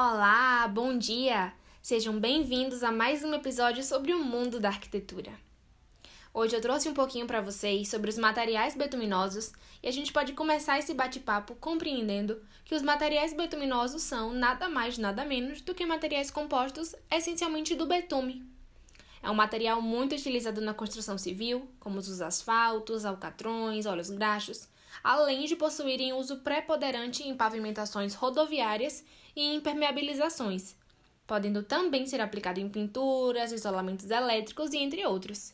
Olá, bom dia! Sejam bem-vindos a mais um episódio sobre o mundo da arquitetura. Hoje eu trouxe um pouquinho para vocês sobre os materiais betuminosos e a gente pode começar esse bate-papo compreendendo que os materiais betuminosos são nada mais nada menos do que materiais compostos essencialmente do betume. É um material muito utilizado na construção civil, como os asfaltos, alcatrões, óleos graxos, além de possuírem uso preponderante em pavimentações rodoviárias e impermeabilizações, podendo também ser aplicado em pinturas, isolamentos elétricos e entre outros.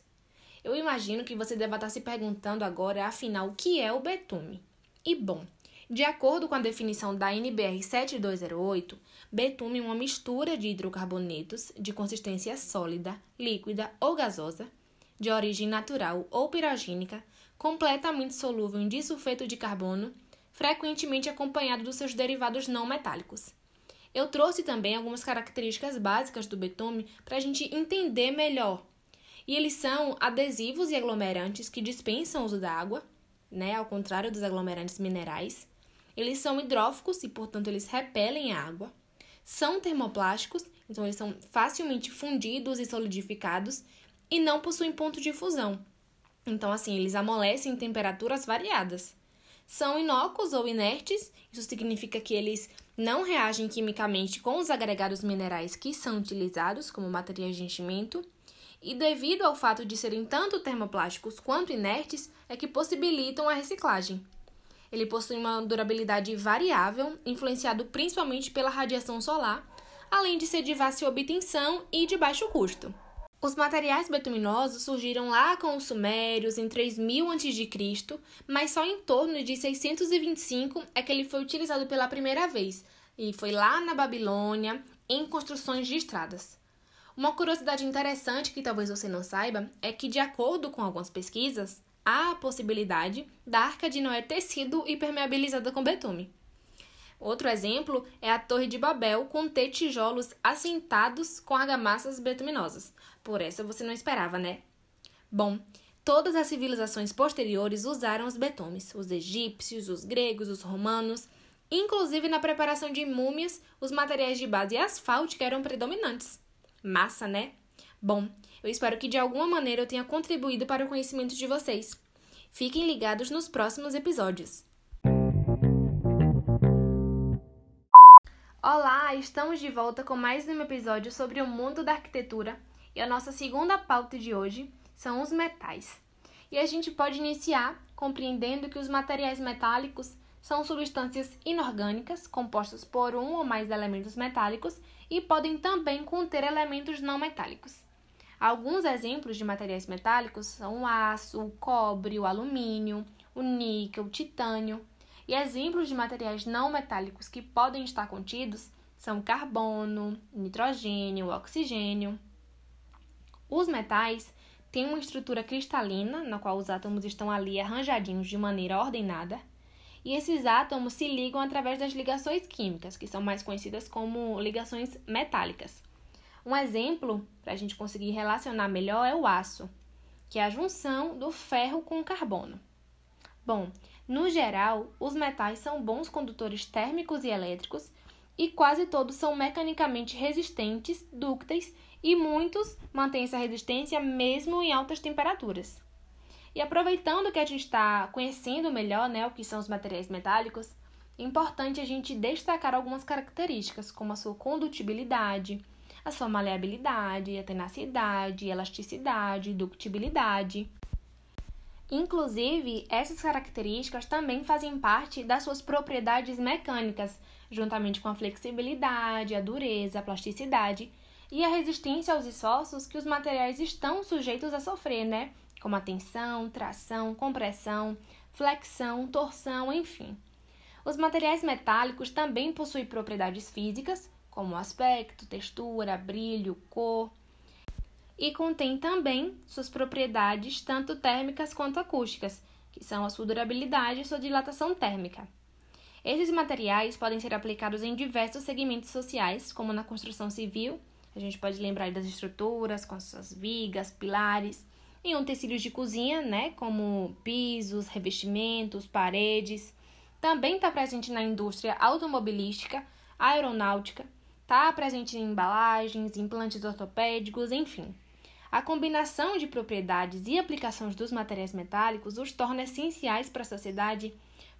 Eu imagino que você deva estar se perguntando agora, afinal, o que é o betume? E bom, de acordo com a definição da NBR 7208, betume é uma mistura de hidrocarbonetos de consistência sólida, líquida ou gasosa, de origem natural ou pirogênica, completamente solúvel em disulfeto de carbono, frequentemente acompanhado dos seus derivados não metálicos. Eu trouxe também algumas características básicas do betume para a gente entender melhor. E eles são adesivos e aglomerantes que dispensam o uso da água, né, ao contrário dos aglomerantes minerais. Eles são hidróficos e, portanto, eles repelem a água. São termoplásticos, então eles são facilmente fundidos e solidificados e não possuem ponto de fusão. Então, assim, eles amolecem em temperaturas variadas. São inócuos ou inertes, isso significa que eles não reagem quimicamente com os agregados minerais que são utilizados como materiais de enchimento, e devido ao fato de serem tanto termoplásticos quanto inertes, é que possibilitam a reciclagem. Ele possui uma durabilidade variável, influenciado principalmente pela radiação solar, além de ser de fácil obtenção e de baixo custo. Os materiais betuminosos surgiram lá com os sumérios em 3000 a.C., mas só em torno de 625 é que ele foi utilizado pela primeira vez, e foi lá na Babilônia, em construções de estradas. Uma curiosidade interessante que talvez você não saiba é que, de acordo com algumas pesquisas, há a possibilidade da Arca de Noé ter sido impermeabilizada com betume. Outro exemplo é a Torre de Babel com T tijolos assentados com argamassas betuminosas. Por essa você não esperava, né? Bom, todas as civilizações posteriores usaram os betumes, os egípcios, os gregos, os romanos, inclusive na preparação de múmias, os materiais de base asfáltica eram predominantes. Massa, né? Bom, eu espero que de alguma maneira eu tenha contribuído para o conhecimento de vocês. Fiquem ligados nos próximos episódios. Olá, estamos de volta com mais um episódio sobre o mundo da arquitetura e a nossa segunda pauta de hoje são os metais. E a gente pode iniciar compreendendo que os materiais metálicos são substâncias inorgânicas compostas por um ou mais elementos metálicos e podem também conter elementos não metálicos. Alguns exemplos de materiais metálicos são o aço, o cobre, o alumínio, o níquel, o titânio, e exemplos de materiais não metálicos que podem estar contidos são carbono, nitrogênio, oxigênio. Os metais têm uma estrutura cristalina, na qual os átomos estão ali arranjadinhos de maneira ordenada, e esses átomos se ligam através das ligações químicas, que são mais conhecidas como ligações metálicas. Um exemplo para a gente conseguir relacionar melhor é o aço, que é a junção do ferro com o carbono. Bom, no geral, os metais são bons condutores térmicos e elétricos e quase todos são mecanicamente resistentes, dúcteis e muitos mantêm essa resistência mesmo em altas temperaturas. E aproveitando que a gente está conhecendo melhor né, o que são os materiais metálicos, é importante a gente destacar algumas características, como a sua condutibilidade, a sua maleabilidade, a tenacidade, elasticidade, ductibilidade. Inclusive, essas características também fazem parte das suas propriedades mecânicas, juntamente com a flexibilidade, a dureza, a plasticidade e a resistência aos esforços que os materiais estão sujeitos a sofrer, né? Como a tensão, tração, compressão, flexão, torção, enfim. Os materiais metálicos também possuem propriedades físicas, como aspecto, textura, brilho, cor, e contém também suas propriedades tanto térmicas quanto acústicas, que são a sua durabilidade e sua dilatação térmica. Esses materiais podem ser aplicados em diversos segmentos sociais, como na construção civil, a gente pode lembrar das estruturas com as suas vigas, pilares, em utensílios de cozinha, né, como pisos, revestimentos, paredes. Também está presente na indústria automobilística, aeronáutica, Está presente em embalagens, implantes ortopédicos, enfim. A combinação de propriedades e aplicações dos materiais metálicos os torna essenciais para a sociedade,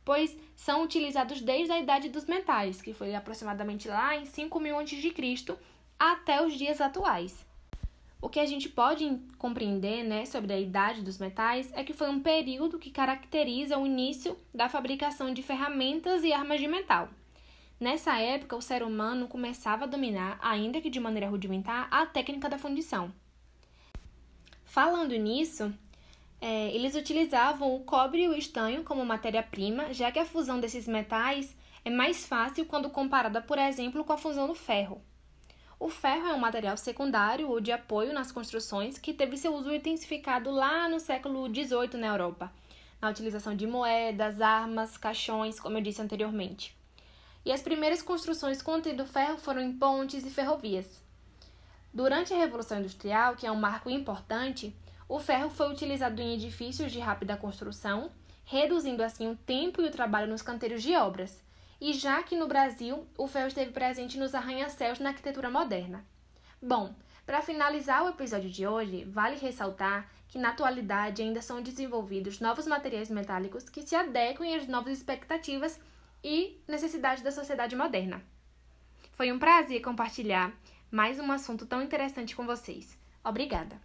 pois são utilizados desde a idade dos metais, que foi aproximadamente lá em 5000 a.C., até os dias atuais. O que a gente pode compreender né, sobre a idade dos metais é que foi um período que caracteriza o início da fabricação de ferramentas e armas de metal. Nessa época, o ser humano começava a dominar, ainda que de maneira rudimentar, a técnica da fundição. Falando nisso, é, eles utilizavam o cobre e o estanho como matéria-prima, já que a fusão desses metais é mais fácil quando comparada, por exemplo, com a fusão do ferro. O ferro é um material secundário ou de apoio nas construções que teve seu uso intensificado lá no século XVIII na Europa, na utilização de moedas, armas, caixões, como eu disse anteriormente. E as primeiras construções contendo ferro foram em pontes e ferrovias. Durante a Revolução Industrial, que é um marco importante, o ferro foi utilizado em edifícios de rápida construção, reduzindo assim o tempo e o trabalho nos canteiros de obras, e já que no Brasil o ferro esteve presente nos arranha-céus na arquitetura moderna. Bom, para finalizar o episódio de hoje, vale ressaltar que na atualidade ainda são desenvolvidos novos materiais metálicos que se adequem às novas expectativas e necessidades da sociedade moderna. Foi um prazer compartilhar mais um assunto tão interessante com vocês. Obrigada!